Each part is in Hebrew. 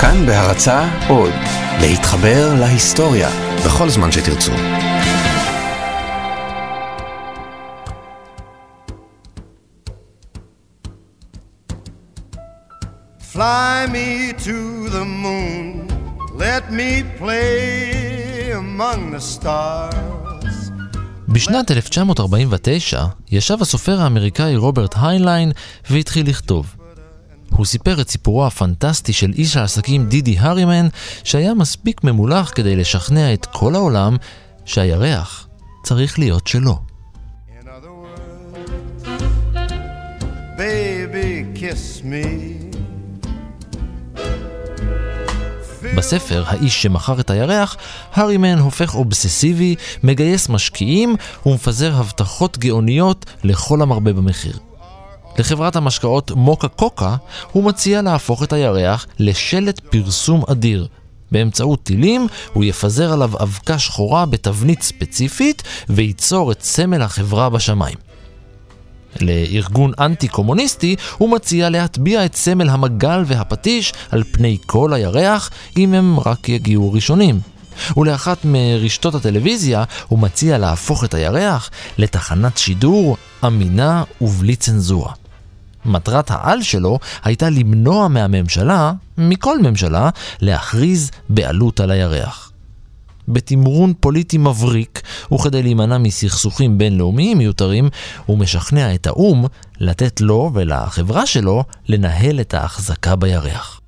כאן בהרצה עוד, להתחבר להיסטוריה, בכל זמן שתרצו. Fly me to the moon, let me play among the stars. בשנת 1949 ישב הסופר האמריקאי רוברט היינליין והתחיל לכתוב. הוא סיפר את סיפורו הפנטסטי של איש העסקים דידי הרימן, שהיה מספיק ממולח כדי לשכנע את כל העולם שהירח צריך להיות שלו. Baby, kiss me. בספר "האיש שמכר את הירח", הארימן הופך אובססיבי, מגייס משקיעים ומפזר הבטחות גאוניות לכל המרבה במחיר. לחברת המשקאות מוקה קוקה הוא מציע להפוך את הירח לשלט פרסום אדיר. באמצעות טילים הוא יפזר עליו אבקה שחורה בתבנית ספציפית וייצור את סמל החברה בשמיים. לארגון אנטי-קומוניסטי הוא מציע להטביע את סמל המגל והפטיש על פני כל הירח, אם הם רק יגיעו ראשונים. ולאחת מרשתות הטלוויזיה הוא מציע להפוך את הירח לתחנת שידור אמינה ובלי צנזורה. מטרת העל שלו הייתה למנוע מהממשלה, מכל ממשלה, להכריז בעלות על הירח. בתמרון פוליטי מבריק, וכדי להימנע מסכסוכים בינלאומיים מיותרים, הוא משכנע את האו"ם לתת לו ולחברה שלו לנהל את ההחזקה בירח.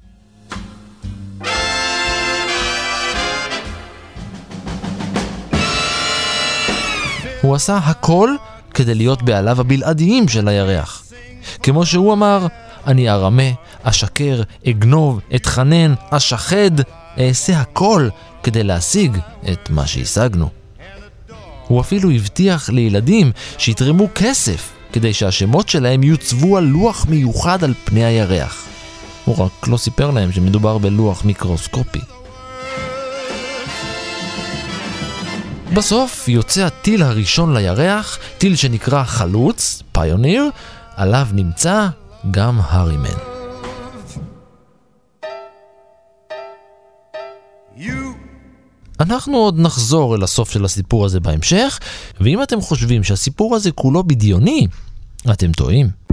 הוא עשה הכל כדי להיות בעליו הבלעדיים של הירח. כמו שהוא אמר, אני ארמה, אשקר, אגנוב, אתחנן, אשחד, אעשה הכל כדי להשיג את מה שהשגנו. הוא אפילו הבטיח לילדים שיתרמו כסף כדי שהשמות שלהם יוצבו על לוח מיוחד על פני הירח. הוא רק לא סיפר להם שמדובר בלוח מיקרוסקופי. בסוף יוצא הטיל הראשון לירח, טיל שנקרא חלוץ, פיוניר, עליו נמצא גם הארימן. אנחנו עוד נחזור אל הסוף של הסיפור הזה בהמשך, ואם אתם חושבים שהסיפור הזה כולו בדיוני, אתם טועים.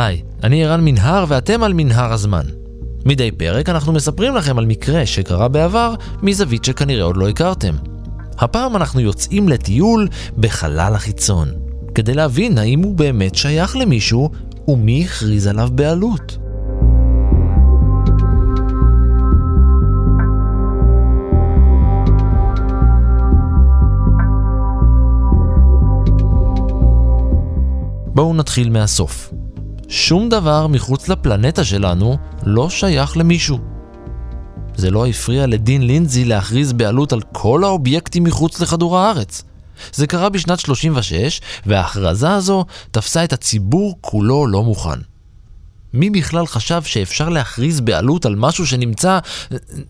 היי, אני ערן מנהר ואתם על מנהר הזמן. מדי פרק אנחנו מספרים לכם על מקרה שקרה בעבר מזווית שכנראה עוד לא הכרתם. הפעם אנחנו יוצאים לטיול בחלל החיצון, כדי להבין האם הוא באמת שייך למישהו ומי הכריז עליו בעלות. בואו נתחיל מהסוף. שום דבר מחוץ לפלנטה שלנו לא שייך למישהו. זה לא הפריע לדין לינזי להכריז בעלות על כל האובייקטים מחוץ לכדור הארץ. זה קרה בשנת 36, וההכרזה הזו תפסה את הציבור כולו לא מוכן. מי בכלל חשב שאפשר להכריז בעלות על משהו שנמצא,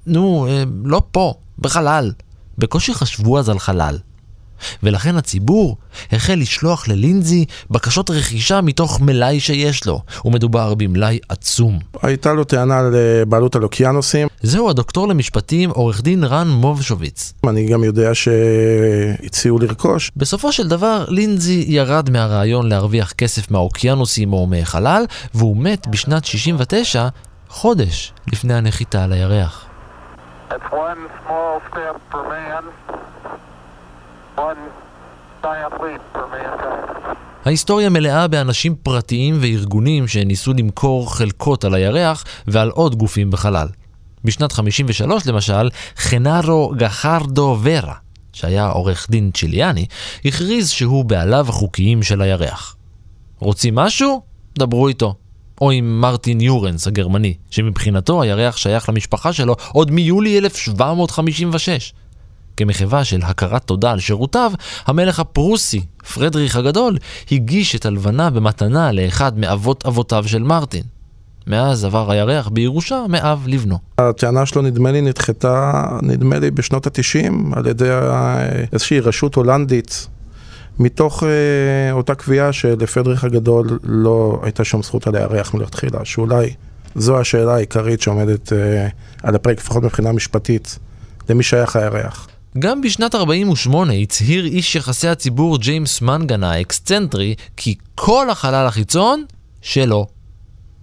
נו, אה, לא פה, בחלל? בקושי חשבו אז על חלל. ולכן הציבור החל לשלוח ללינזי בקשות רכישה מתוך מלאי שיש לו, ומדובר במלאי עצום. הייתה לו טענה לבעלות על אוקיינוסים. זהו הדוקטור למשפטים עורך דין רן מובשוביץ. אני גם יודע שהציעו לרכוש. בסופו של דבר, לינזי ירד מהרעיון להרוויח כסף מהאוקיינוסים או מחלל, והוא מת בשנת 69, חודש לפני הנחיתה על הירח. It's one small step for man, one giant leap for mankind. ההיסטוריה מלאה באנשים פרטיים וארגונים שניסו למכור חלקות על הירח ועל עוד גופים בחלל. בשנת 53 למשל, חנרו גחרדו ורה, שהיה עורך דין צ'יליאני, הכריז שהוא בעליו החוקיים של הירח. רוצים משהו? דברו איתו. או עם מרטין יורנס הגרמני, שמבחינתו הירח שייך למשפחה שלו עוד מיולי 1756. כמחווה של הכרת תודה על שירותיו, המלך הפרוסי, פרדריך הגדול, הגיש את הלבנה במתנה לאחד מאבות אבותיו של מרטין. מאז עבר הירח בירושה מאב לבנו. הטענה שלו נדמה לי נדחתה, נדמה לי בשנות התשעים, על ידי אה, איזושהי רשות הולנדית, מתוך אה, אותה קביעה שלפדריך הגדול לא הייתה שום זכות על הירח מלכתחילה, שאולי זו השאלה העיקרית שעומדת אה, על הפרק, לפחות מבחינה משפטית, למי שייך הירח. גם בשנת 48 הצהיר איש יחסי הציבור ג'יימס מנגן האקסצנטרי כי כל החלל החיצון שלו.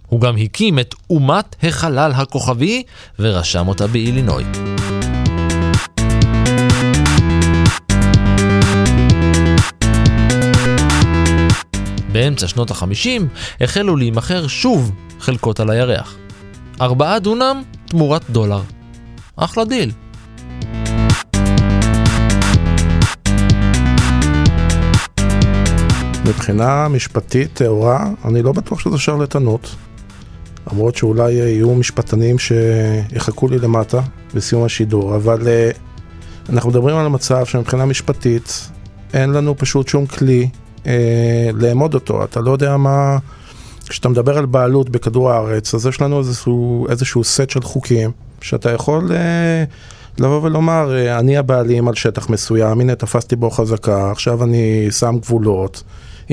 הוא גם הקים את אומת החלל הכוכבי ורשם אותה באילינוי. באמצע שנות ה-50 החלו להימכר שוב חלקות על הירח. ארבעה דונם תמורת דולר. אחלה דיל. מבחינה משפטית טהורה, אני לא בטוח שזה שרלטנות. למרות שאולי יהיו משפטנים שיחכו לי למטה בסיום השידור, אבל uh, אנחנו מדברים על מצב שמבחינה משפטית אין לנו פשוט שום כלי uh, לאמוד אותו. אתה לא יודע מה... כשאתה מדבר על בעלות בכדור הארץ, אז יש לנו איזשהו, איזשהו סט של חוקים שאתה יכול uh, לבוא ולומר, uh, אני הבעלים על שטח מסוים, הנה תפסתי בו חזקה, עכשיו אני שם גבולות.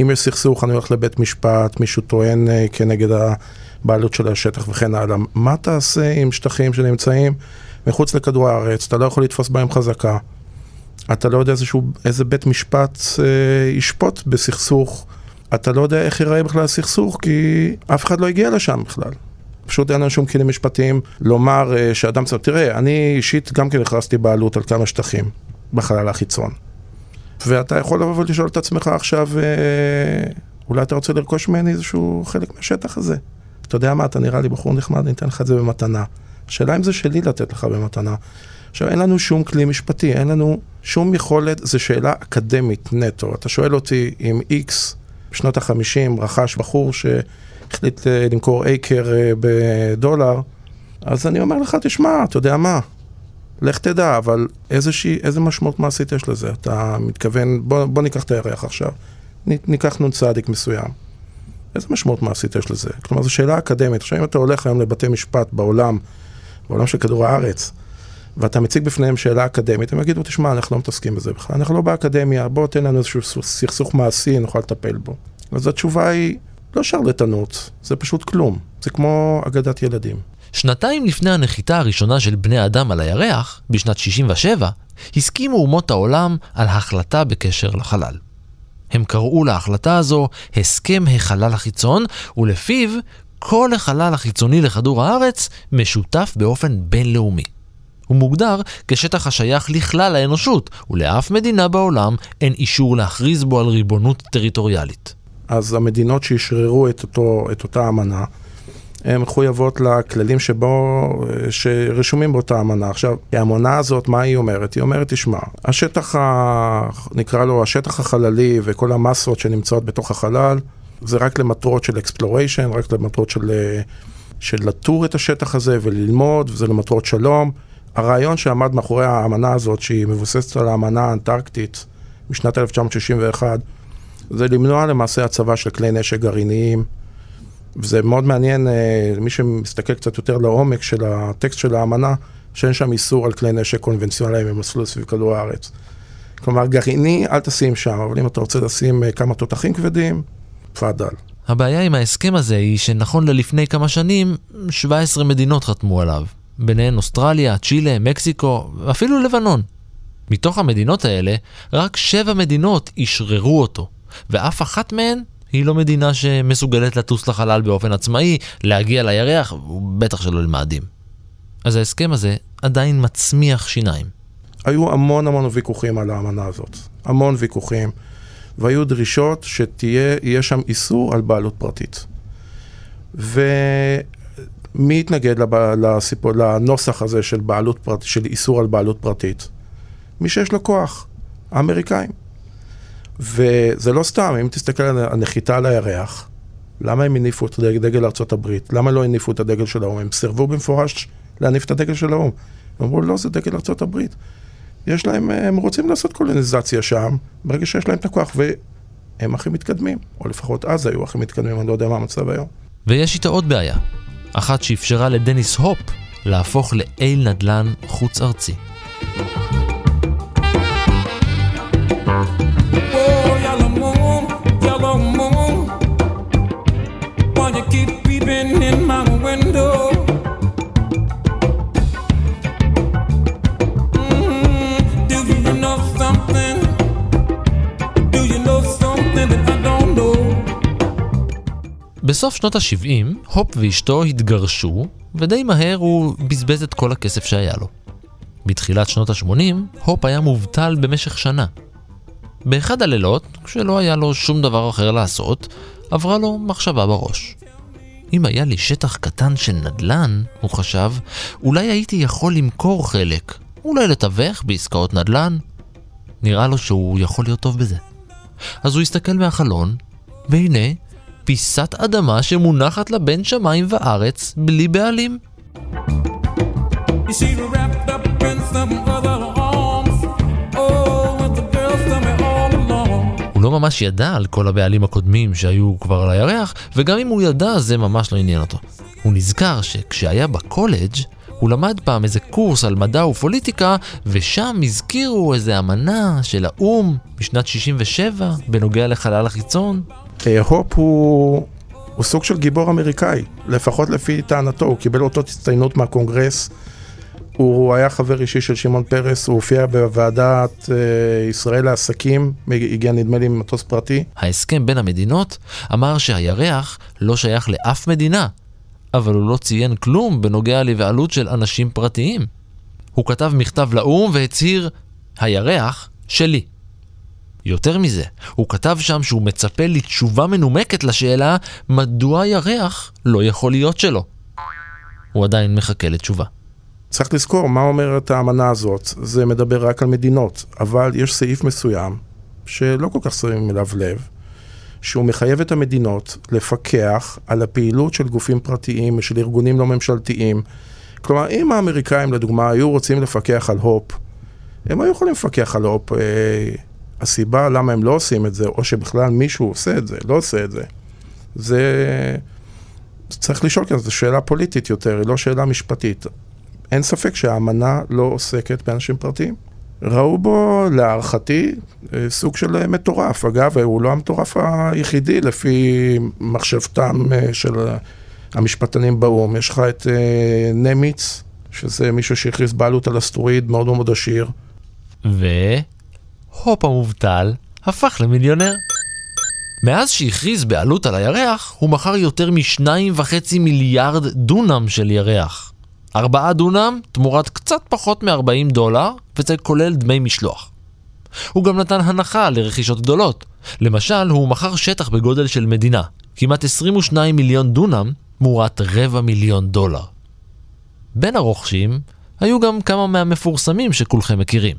אם יש סכסוך, אני הולך לבית משפט, מישהו טוען uh, כנגד הבעלות של השטח וכן הלאה. מה תעשה עם שטחים שנמצאים מחוץ לכדור הארץ, אתה לא יכול לתפוס בהם חזקה. אתה לא יודע איזשהו, איזה בית משפט אה, ישפוט בסכסוך. אתה לא יודע איך ייראה בכלל הסכסוך, כי אף אחד לא הגיע לשם בכלל. פשוט אין לנו שום כלים משפטיים לומר אה, שאדם צריך... תראה, אני אישית גם כן הכרזתי בעלות על כמה שטחים בחלל החיצון. ואתה יכול לבוא ולשאול את עצמך עכשיו, אה, אולי אתה רוצה לרכוש ממני איזשהו חלק מהשטח הזה. אתה יודע מה, אתה נראה לי בחור נחמד, אני אתן לך את זה במתנה. השאלה אם זה שלי לתת לך במתנה. עכשיו, אין לנו שום כלי משפטי, אין לנו שום יכולת, זו שאלה אקדמית נטו. אתה שואל אותי אם איקס בשנות החמישים רכש בחור שהחליט אה, למכור אייקר אה, בדולר, אז אני אומר לך, תשמע, אתה יודע מה, לך תדע, אבל איזושהי, איזה משמעות מעשית יש לזה? אתה מתכוון, בוא, בוא ניקח את הירח עכשיו, ניקח נ"צ מסוים. איזה משמעות מעשית יש לזה? כלומר, זו שאלה אקדמית. עכשיו, אם אתה הולך היום לבתי משפט בעולם, בעולם של כדור הארץ, ואתה מציג בפניהם שאלה אקדמית, הם יגידו, תשמע, אנחנו לא מתעסקים בזה בכלל, אנחנו לא באקדמיה, בוא תן לנו איזשהו סכסוך מעשי, נוכל לטפל בו. אז התשובה היא לא שרלטנות, זה פשוט כלום. זה כמו אגדת ילדים. שנתיים לפני הנחיתה הראשונה של בני אדם על הירח, בשנת 67, הסכימו אומות העולם על החלטה בקשר לחלל. הם קראו להחלטה הזו הסכם החלל החיצון, ולפיו כל החלל החיצוני לכדור הארץ משותף באופן בינלאומי. הוא מוגדר כשטח השייך לכלל האנושות, ולאף מדינה בעולם אין אישור להכריז בו על ריבונות טריטוריאלית. אז המדינות שאשררו את, את אותה אמנה, מחויבות לכללים שבו, שרשומים באותה אמנה. עכשיו, האמנה הזאת, מה היא אומרת? היא אומרת, תשמע, השטח, ה... נקרא לו השטח החללי וכל המסות שנמצאות בתוך החלל, זה רק למטרות של exploration, רק למטרות של, של לטור את השטח הזה וללמוד, וזה למטרות שלום. הרעיון שעמד מאחורי האמנה הזאת, שהיא מבוססת על האמנה האנטרקטית משנת 1961, זה למנוע למעשה הצבה של כלי נשק גרעיניים. וזה מאוד מעניין, אה, מי שמסתכל קצת יותר לעומק של הטקסט של האמנה, שאין שם איסור על כלי נשק קונבנציונליים במסלול סביב כדור הארץ. כלומר, גרעיני, אל תשים שם, אבל אם אתה רוצה לשים אה, כמה תותחים כבדים, תפאדל. הבעיה עם ההסכם הזה היא שנכון ללפני כמה שנים, 17 מדינות חתמו עליו. ביניהן אוסטרליה, צ'ילה, מקסיקו, ואפילו לבנון. מתוך המדינות האלה, רק שבע מדינות אשררו אותו, ואף אחת מהן היא לא מדינה שמסוגלת לטוס לחלל באופן עצמאי, להגיע לירח, ובטח שלא למאדים. אז ההסכם הזה עדיין מצמיח שיניים. היו המון המון ויכוחים על האמנה הזאת. המון ויכוחים. והיו דרישות שתהיה שם איסור על בעלות פרטית. ומי התנגד לב... לסיפור, לנוסח הזה של, בעלות פרט... של איסור על בעלות פרטית? מי שיש לו כוח, האמריקאים. וזה לא סתם, אם תסתכל על הנחיתה על הירח, למה הם הניפו את דגל הברית? למה לא הניפו את הדגל של האו"ם? הם סירבו במפורש להניף את הדגל של האו"ם. הם אמרו, לא, זה דגל הברית. יש להם, הם רוצים לעשות קולוניזציה שם, ברגע שיש להם את הכוח, והם הכי מתקדמים, או לפחות אז היו הכי מתקדמים, אני לא יודע מה המצב היום. ויש איתו עוד בעיה. אחת שאפשרה לדניס הופ להפוך לאל נדל"ן חוץ ארצי. Oh, בסוף שנות ה-70, הופ ואשתו התגרשו, ודי מהר הוא בזבז את כל הכסף שהיה לו. בתחילת שנות ה-80, הופ היה מובטל במשך שנה. באחד הלילות, כשלא היה לו שום דבר אחר לעשות, עברה לו מחשבה בראש. אם היה לי שטח קטן של נדל"ן, הוא חשב, אולי הייתי יכול למכור חלק, אולי לתווך בעסקאות נדל"ן. נראה לו שהוא יכול להיות טוב בזה. אז הוא הסתכל מהחלון, והנה, פיסת אדמה שמונחת לה בין שמיים וארץ, בלי בעלים. You see her wrapped up in some other arms. Oh. הוא לא ממש ידע על כל הבעלים הקודמים שהיו כבר על הירח, וגם אם הוא ידע, זה ממש לא עניין אותו. הוא נזכר שכשהיה בקולג' הוא למד פעם איזה קורס על מדע ופוליטיקה, ושם הזכירו איזה אמנה של האו"ם משנת 67 בנוגע לחלל החיצון. אה, הופ הוא, הוא סוג של גיבור אמריקאי, לפחות לפי טענתו, הוא קיבל אותות הצטיינות מהקונגרס, הוא היה חבר אישי של שמעון פרס, הוא הופיע בוועדת אה, ישראל לעסקים, הגיע נדמה לי ממטוס פרטי. ההסכם בין המדינות אמר שהירח לא שייך לאף מדינה, אבל הוא לא ציין כלום בנוגע לבעלות של אנשים פרטיים. הוא כתב מכתב לאו"ם והצהיר, הירח שלי. יותר מזה, הוא כתב שם שהוא מצפה לתשובה מנומקת לשאלה מדוע הירח לא יכול להיות שלו. הוא עדיין מחכה לתשובה. צריך לזכור מה אומרת האמנה הזאת, זה מדבר רק על מדינות, אבל יש סעיף מסוים שלא כל כך שמים אליו לב, שהוא מחייב את המדינות לפקח על הפעילות של גופים פרטיים, של ארגונים לא ממשלתיים. כלומר, אם האמריקאים לדוגמה היו רוצים לפקח על הופ, הם היו יכולים לפקח על הופ. אה, הסיבה למה הם לא עושים את זה, או שבכלל מישהו עושה את זה, לא עושה את זה, זה... צריך לשאול כאן, זו שאלה פוליטית יותר, היא לא שאלה משפטית. אין ספק שהאמנה לא עוסקת באנשים פרטיים. ראו בו, להערכתי, אה, סוג של אה, מטורף. אגב, הוא לא המטורף היחידי לפי מחשבתם אה, של המשפטנים באו"ם. יש לך את נמיץ, שזה מישהו שהכריז בעלות על אסטרואיד מאוד מאוד עשיר. והופ המובטל הפך למיליונר. מאז שהכריז בעלות על הירח, הוא מכר יותר משניים וחצי מיליארד דונם של ירח. ארבעה דונם תמורת קצת פחות מ-40 דולר, וזה כולל דמי משלוח. הוא גם נתן הנחה לרכישות גדולות. למשל, הוא מכר שטח בגודל של מדינה, כמעט 22 מיליון דונם, תמורת רבע מיליון דולר. בין הרוכשים, היו גם כמה מהמפורסמים שכולכם מכירים.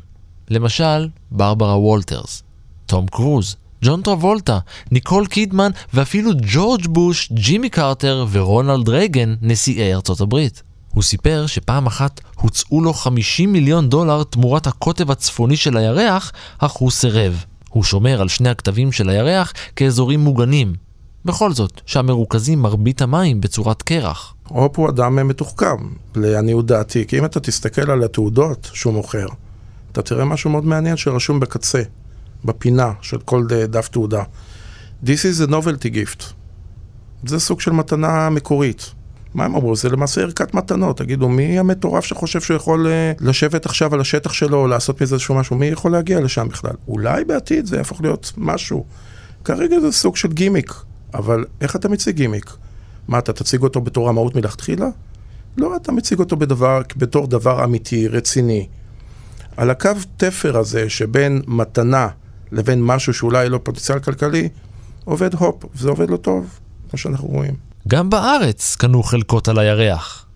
למשל, ברברה וולטרס, תום קרוז, ג'ון טרבולטה, ניקול קידמן ואפילו ג'ורג' בוש, ג'ימי קרטר ורונלד רייגן, נשיאי ארצות הברית. הוא סיפר שפעם אחת הוצעו לו 50 מיליון דולר תמורת הקוטב הצפוני של הירח, אך הוא סירב. הוא שומר על שני הכתבים של הירח כאזורים מוגנים. בכל זאת, שם מרוכזים מרבית המים בצורת קרח. הופ הוא אדם מתוחכם, לעניות דעתי, כי אם אתה תסתכל על התעודות שהוא מוכר, אתה תראה משהו מאוד מעניין שרשום בקצה, בפינה של כל דף תעודה. This is a novelty gift. זה סוג של מתנה מקורית. מה הם אמרו? זה למעשה ערכת מתנות. תגידו, מי המטורף שחושב שהוא יכול uh, לשבת עכשיו על השטח שלו, או לעשות מזה איזשהו משהו? מי יכול להגיע לשם בכלל? אולי בעתיד זה יהפוך להיות משהו. כרגע זה סוג של גימיק, אבל איך אתה מציג גימיק? מה, אתה תציג אותו בתור המהות מלכתחילה? לא, אתה מציג אותו בדבר, בתור דבר אמיתי, רציני. על הקו תפר הזה שבין מתנה לבין משהו שאולי לא פוטנציאל כלכלי, עובד הופ, וזה עובד לא טוב, כמו שאנחנו רואים. גם בארץ קנו חלקות על הירח.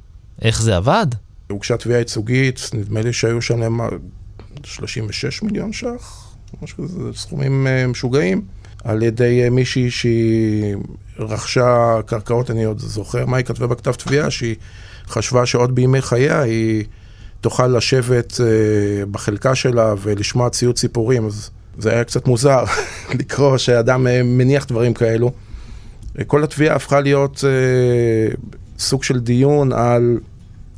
איך זה עבד? הוגשה תביעה ייצוגית, נדמה לי שהיו שם להם 36 מיליון ש"ח, משהו כזה, סכומים אה, משוגעים, על ידי אה, מישהי שהיא רכשה קרקעות, אני עוד זוכר מה היא כתבה בכתב תביעה, שהיא חשבה שעוד בימי חייה היא תוכל לשבת אה, בחלקה שלה ולשמוע ציוד ציפורים, אז זה היה קצת מוזר לקרוא שאדם מניח דברים כאלו. כל התביעה הפכה להיות אה, סוג של דיון על,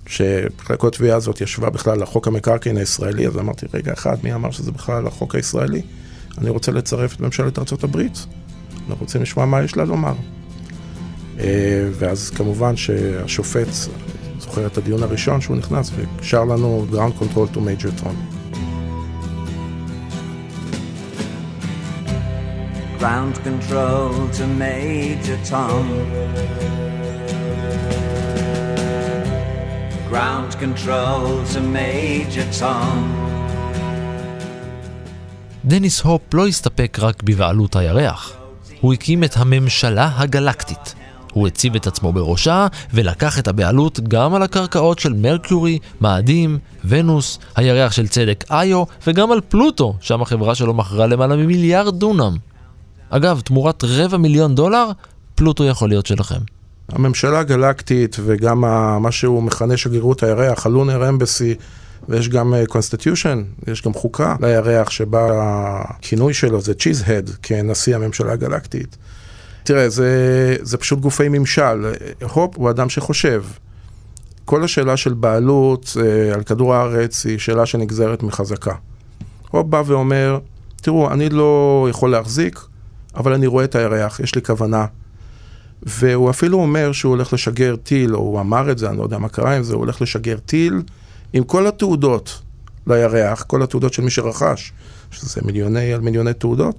שבכלל כל התביעה הזאת ישבה בכלל על החוק המקרקעין הישראלי, אז אמרתי, רגע אחד, מי אמר שזה בכלל החוק הישראלי? אני רוצה לצרף את ממשלת ארה"ב. אנחנו רוצים לשמוע מה יש לה לומר. אה, ואז כמובן שהשופט זוכר את הדיון הראשון שהוא נכנס ושר לנו ground control to major Tom. Ground control to Major Tom. Ground control to Major Tom. דניס הופ לא הסתפק רק בבעלות הירח, הוא הקים את הממשלה הגלקטית. הוא הציב את עצמו בראשה ולקח את הבעלות גם על הקרקעות של מרקיורי, מאדים, ונוס, הירח של צדק איו וגם על פלוטו, שם החברה שלו מכרה למעלה ממיליארד דונם. אגב, תמורת רבע מיליון דולר, פלוטו יכול להיות שלכם. הממשלה הגלקטית וגם מה שהוא מכנה שגרירות הירח, ה Lunar Embassy, ויש גם constitution, יש גם חוקה לירח שבה הכינוי שלו זה Cheese-Head כנשיא הממשלה הגלקטית. תראה, זה, זה פשוט גופי ממשל. הופ הוא אדם שחושב. כל השאלה של בעלות אה, על כדור הארץ היא שאלה שנגזרת מחזקה. הופ בא ואומר, תראו, אני לא יכול להחזיק, אבל אני רואה את הירח, יש לי כוונה. והוא אפילו אומר שהוא הולך לשגר טיל, או הוא אמר את זה, אני לא יודע מה קרה עם זה, הוא הולך לשגר טיל עם כל התעודות לירח, כל התעודות של מי שרכש, שזה מיליוני על מיליוני תעודות,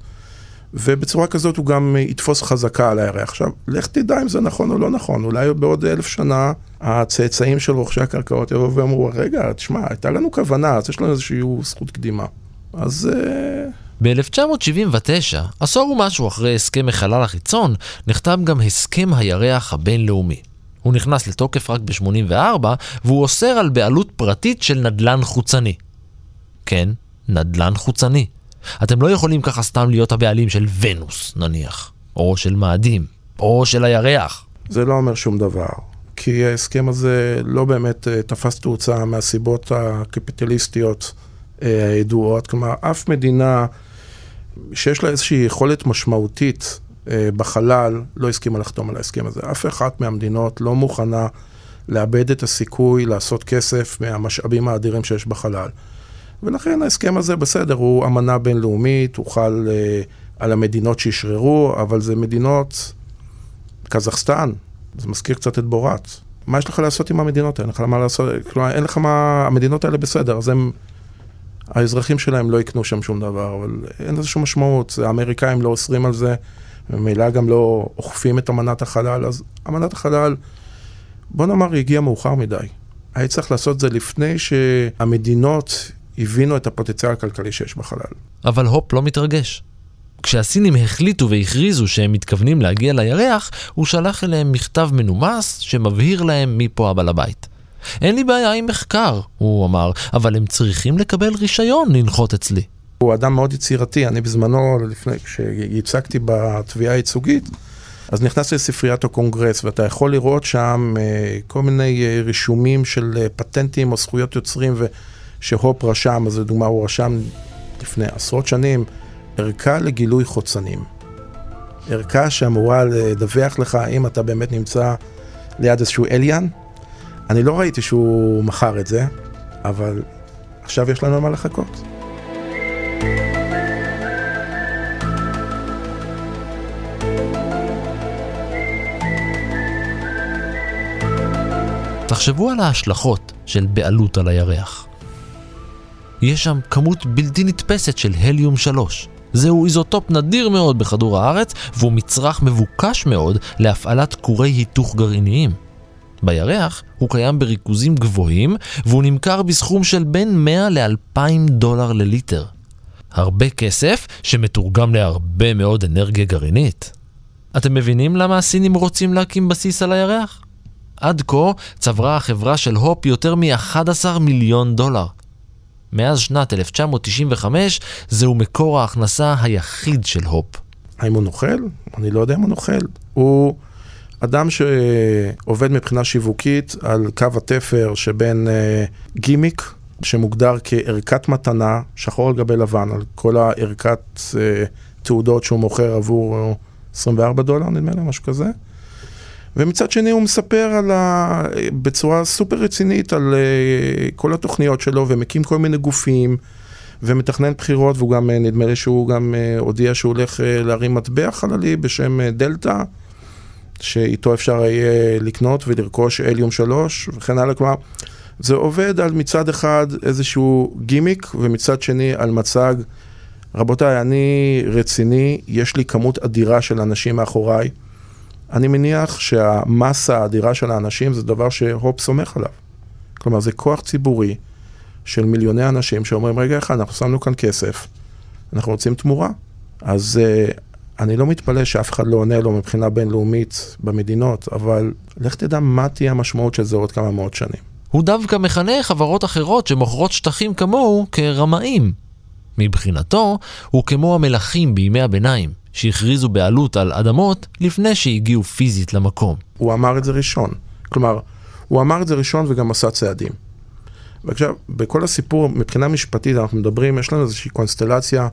ובצורה כזאת הוא גם יתפוס חזקה על הירח. עכשיו, לך תדע אם זה נכון או לא נכון, אולי בעוד אלף שנה הצאצאים של רוכשי הקרקעות יבואו ואמרו, רגע, תשמע, הייתה לנו כוונה, אז יש לנו איזושהי זכות קדימה. אז... אה, ב-1979, עשור ומשהו אחרי הסכם החלל החיצון, נחתם גם הסכם הירח הבינלאומי. הוא נכנס לתוקף רק ב-84, והוא אוסר על בעלות פרטית של נדל"ן חוצני. כן, נדל"ן חוצני. אתם לא יכולים ככה סתם להיות הבעלים של ונוס, נניח, או של מאדים, או של הירח. זה לא אומר שום דבר, כי ההסכם הזה לא באמת אה, תפס תאוצה מהסיבות הקפיטליסטיות אה, הידועות. כלומר, אף מדינה שיש לה איזושהי יכולת משמעותית אה, בחלל לא הסכימה לחתום על ההסכם הזה. אף אחת מהמדינות לא מוכנה לאבד את הסיכוי לעשות כסף מהמשאבים האדירים שיש בחלל. ולכן ההסכם הזה בסדר, הוא אמנה בינלאומית, הוא חל אה, על המדינות שאשררו, אבל זה מדינות, קזחסטן, זה מזכיר קצת את בורת. מה יש לך לעשות עם המדינות האלה? אין לך מה לעשות, כלומר, אין לך מה, המדינות האלה בסדר, אז הם, האזרחים שלהם לא יקנו שם שום דבר, אבל אין לזה שום משמעות, האמריקאים לא אוסרים על זה, ממילא גם לא אוכפים את אמנת החלל, אז אמנת החלל, בוא נאמר, היא הגיעה מאוחר מדי. היה צריך לעשות את זה לפני שהמדינות הבינו את הפוטנציאל הכלכלי שיש בחלל. אבל הופ לא מתרגש. כשהסינים החליטו והכריזו שהם מתכוונים להגיע לירח, הוא שלח אליהם מכתב מנומס שמבהיר להם מי פה הבעל הבית. אין לי בעיה עם מחקר, הוא אמר, אבל הם צריכים לקבל רישיון לנחות אצלי. הוא אדם מאוד יצירתי, אני בזמנו, לפני, כשייצגתי בתביעה הייצוגית, אז נכנסתי לספריית הקונגרס, ואתה יכול לראות שם אה, כל מיני אה, רישומים של אה, פטנטים או זכויות יוצרים, ושהופ רשם, אז לדוגמה הוא רשם לפני עשרות שנים, ערכה לגילוי חוצנים. ערכה שאמורה לדווח לך אם אתה באמת נמצא ליד איזשהו אליאן. אני לא ראיתי שהוא מכר את זה, אבל עכשיו יש לנו מה לחכות. תחשבו על ההשלכות של בעלות על הירח. יש שם כמות בלתי נתפסת של הליום 3. זהו איזוטופ נדיר מאוד בכדור הארץ, והוא מצרך מבוקש מאוד להפעלת כורי היתוך גרעיניים. בירח הוא קיים בריכוזים גבוהים, והוא נמכר בסכום של בין 100 ל-2,000 דולר לליטר. הרבה כסף שמתורגם להרבה מאוד אנרגיה גרעינית. אתם מבינים למה הסינים רוצים להקים בסיס על הירח? עד כה צברה החברה של הופ יותר מ-11 מיליון דולר. מאז שנת 1995 זהו מקור ההכנסה היחיד של הופ. האם הוא נוכל? אני לא יודע אם הוא נוכל. הוא אדם שעובד מבחינה שיווקית על קו התפר שבין אה, גימיק, שמוגדר כערכת מתנה, שחור על גבי לבן, על כל הערכת אה, תעודות שהוא מוכר עבור 24 דולר, נדמה לי, משהו כזה. ומצד שני הוא מספר על ה... בצורה סופר רצינית על אה, כל התוכניות שלו, ומקים כל מיני גופים, ומתכנן בחירות, והוא גם, אה, נדמה לי שהוא גם אה, הודיע שהוא הולך להרים מטבע חללי בשם דלתא, שאיתו אפשר יהיה לקנות ולרכוש אליום 3 וכן הלאה. כלומר, זה עובד על מצד אחד איזשהו גימיק, ומצד שני על מצג, רבותיי, אני רציני, יש לי כמות אדירה של אנשים מאחוריי. אני מניח שהמסה האדירה של האנשים זה דבר שהופ סומך עליו. כלומר, זה כוח ציבורי של מיליוני אנשים שאומרים, רגע אחד, אנחנו שמנו כאן כסף, אנחנו רוצים תמורה. אז uh, אני לא מתפלא שאף אחד לא עונה לו מבחינה בינלאומית במדינות, אבל לך תדע מה תהיה המשמעות של זה עוד כמה מאות שנים. הוא דווקא מכנה חברות אחרות שמוכרות שטחים כמוהו כרמאים. מבחינתו, הוא כמו המלכים בימי הביניים, שהכריזו בעלות על אדמות לפני שהגיעו פיזית למקום. הוא אמר את זה ראשון. כלומר, הוא אמר את זה ראשון וגם עשה צעדים. ועכשיו, בכל הסיפור, מבחינה משפטית, אנחנו מדברים, יש לנו איזושהי קונסטלציה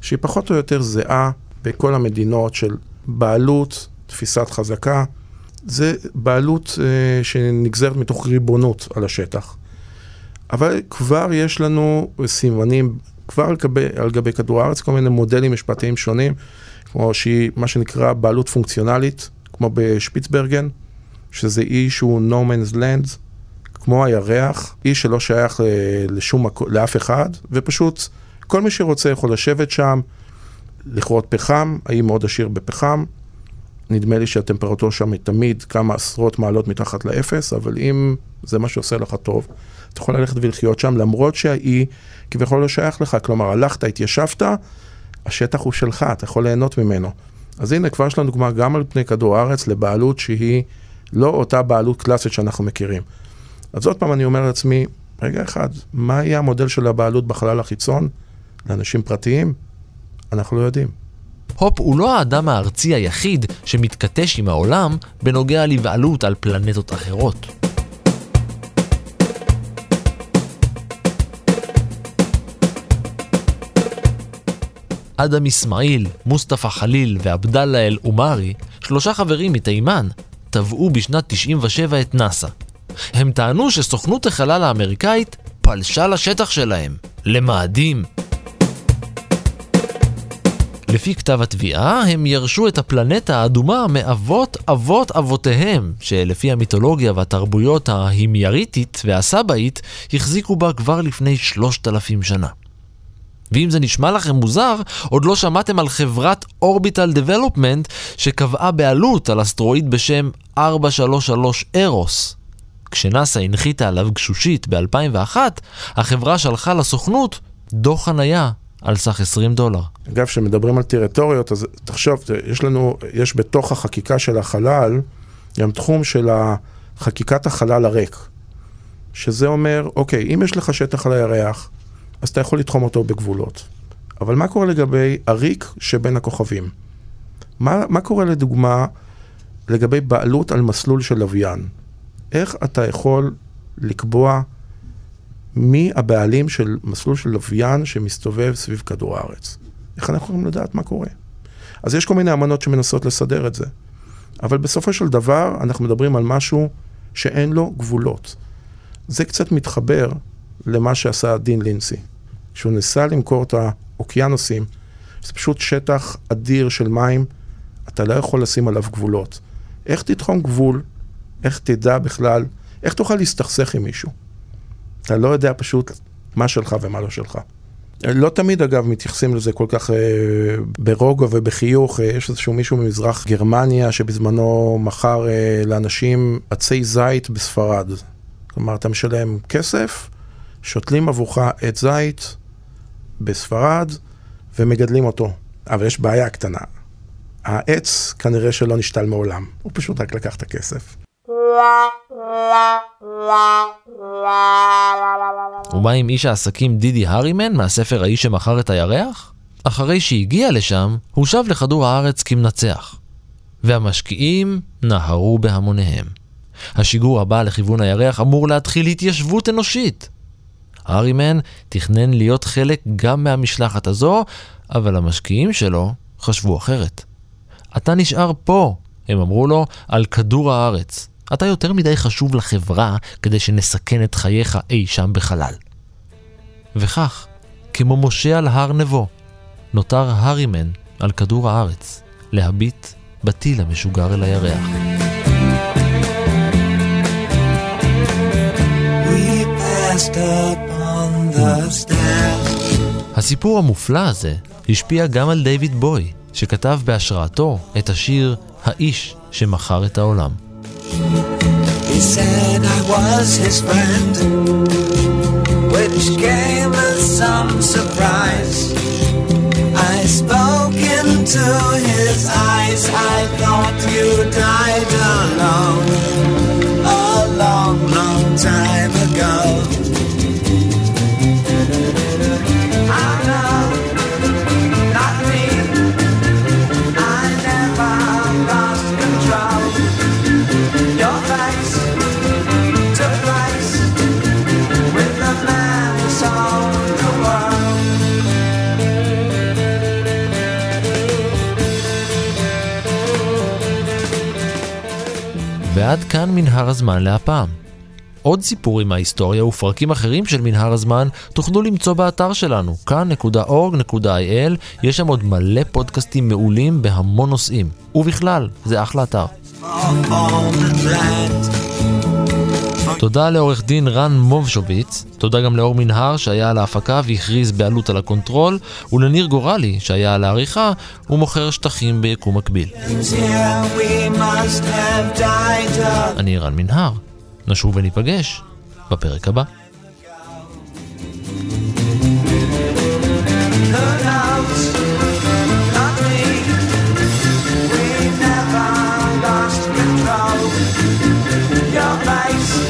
שהיא פחות או יותר זהה בכל המדינות של בעלות, תפיסת חזקה. זה בעלות אה, שנגזרת מתוך ריבונות על השטח. אבל כבר יש לנו סימנים, כבר על גבי, על גבי כדור הארץ, כל מיני מודלים משפטיים שונים, כמו שהיא, מה שנקרא בעלות פונקציונלית, כמו בשפיצברגן, שזה אי שהוא no man's land, כמו הירח, אי שלא שייך אה, לשום לאף אחד, ופשוט כל מי שרוצה יכול לשבת שם, לכרות פחם, האי מאוד עשיר בפחם. נדמה לי שהטמפרטורה שם היא תמיד כמה עשרות מעלות מתחת לאפס, אבל אם זה מה שעושה לך טוב, אתה יכול ללכת ולחיות שם, למרות שהאי כביכול לא שייך לך. כלומר, הלכת, התיישבת, השטח הוא שלך, אתה יכול ליהנות ממנו. אז הנה, כבר יש לנו דוגמה גם על פני כדור הארץ לבעלות שהיא לא אותה בעלות קלאסית שאנחנו מכירים. אז עוד פעם אני אומר לעצמי, רגע אחד, מה יהיה המודל של הבעלות בחלל החיצון לאנשים פרטיים? אנחנו לא יודעים. הופ הוא לא האדם הארצי היחיד שמתכתש עם העולם בנוגע לבעלות על פלנטות אחרות. אדם אסמאעיל, מוסטפא חליל ועבדאללה אל-אומרי, שלושה חברים מתימן, תבעו בשנת 97 את נאס"א. הם טענו שסוכנות החלל האמריקאית פלשה לשטח שלהם, למאדים. לפי כתב התביעה, הם ירשו את הפלנטה האדומה מאבות אבות אבותיהם, שלפי המיתולוגיה והתרבויות ההימייריתית והסבאית, החזיקו בה כבר לפני שלושת אלפים שנה. ואם זה נשמע לכם מוזר, עוד לא שמעתם על חברת אורביטל דבלופמנט שקבעה בעלות על אסטרואיד בשם 433 ארוס. כשנאס"א הנחיתה עליו גשושית ב-2001, החברה שלחה לסוכנות דוח חנייה על סך 20 דולר. אגב, כשמדברים על טריטוריות, אז תחשוב, יש לנו, יש בתוך החקיקה של החלל, גם תחום של חקיקת החלל הריק. שזה אומר, אוקיי, אם יש לך שטח על הירח, אז אתה יכול לתחום אותו בגבולות. אבל מה קורה לגבי הריק שבין הכוכבים? מה, מה קורה לדוגמה לגבי בעלות על מסלול של לוויין? איך אתה יכול לקבוע מי הבעלים של מסלול של לוויין שמסתובב סביב כדור הארץ? איך אנחנו יכולים לדעת מה קורה? אז יש כל מיני אמנות שמנסות לסדר את זה. אבל בסופו של דבר אנחנו מדברים על משהו שאין לו גבולות. זה קצת מתחבר למה שעשה דין לינסי. כשהוא ניסה למכור את האוקיינוסים, זה פשוט שטח אדיר של מים, אתה לא יכול לשים עליו גבולות. איך תתחום גבול? איך תדע בכלל? איך תוכל להסתכסך עם מישהו? אתה לא יודע פשוט מה שלך ומה לא שלך. לא תמיד אגב מתייחסים לזה כל כך אה, ברוגע ובחיוך, אה, יש איזשהו מישהו ממזרח גרמניה שבזמנו מכר אה, לאנשים עצי זית בספרד. כלומר, אתה משלם כסף, שותלים עבורך עץ זית בספרד ומגדלים אותו. אבל יש בעיה קטנה. העץ כנראה שלא נשתל מעולם, הוא פשוט רק לקח את הכסף. ומה עם איש העסקים דידי הרימן מהספר האיש שמכר את הירח? אחרי שהגיע לשם, הוא שב לכדור הארץ כמנצח. והמשקיעים נהרו בהמוניהם. השיגור הבא לכיוון הירח אמור להתחיל התיישבות אנושית. הארימן תכנן להיות חלק גם מהמשלחת הזו, אבל המשקיעים שלו חשבו אחרת. אתה נשאר פה, הם אמרו לו, על כדור הארץ. אתה יותר מדי חשוב לחברה כדי שנסכן את חייך אי שם בחלל. וכך, כמו משה על הר נבו, נותר הארימן על כדור הארץ, להביט בטיל המשוגר אל הירח. We passed up. הסיפור המופלא הזה השפיע גם על דיוויד בוי, שכתב בהשראתו את השיר "האיש שמכר את העולם". He said I was his friend, which came as some surprise. I spoke into his eyes, I thought you died alone a long, long time ago. ועד כאן מנהרת הזמן להפעם. עוד סיפורים מההיסטוריה ופרקים אחרים של מנהרת הזמן תוכלו למצוא באתר שלנו, כאן.org.il, יש שם עוד מלא פודקאסטים מעולים בהמון נושאים. ובכלל, זה אחלה אתר. תודה לעורך דין רן מובשוביץ, תודה גם לאור מנהר שהיה על ההפקה והכריז בעלות על הקונטרול, ולניר גורלי שהיה על העריכה ומוכר שטחים ביקום מקביל. אני רן מנהר, נשוב וניפגש בפרק הבא. Your face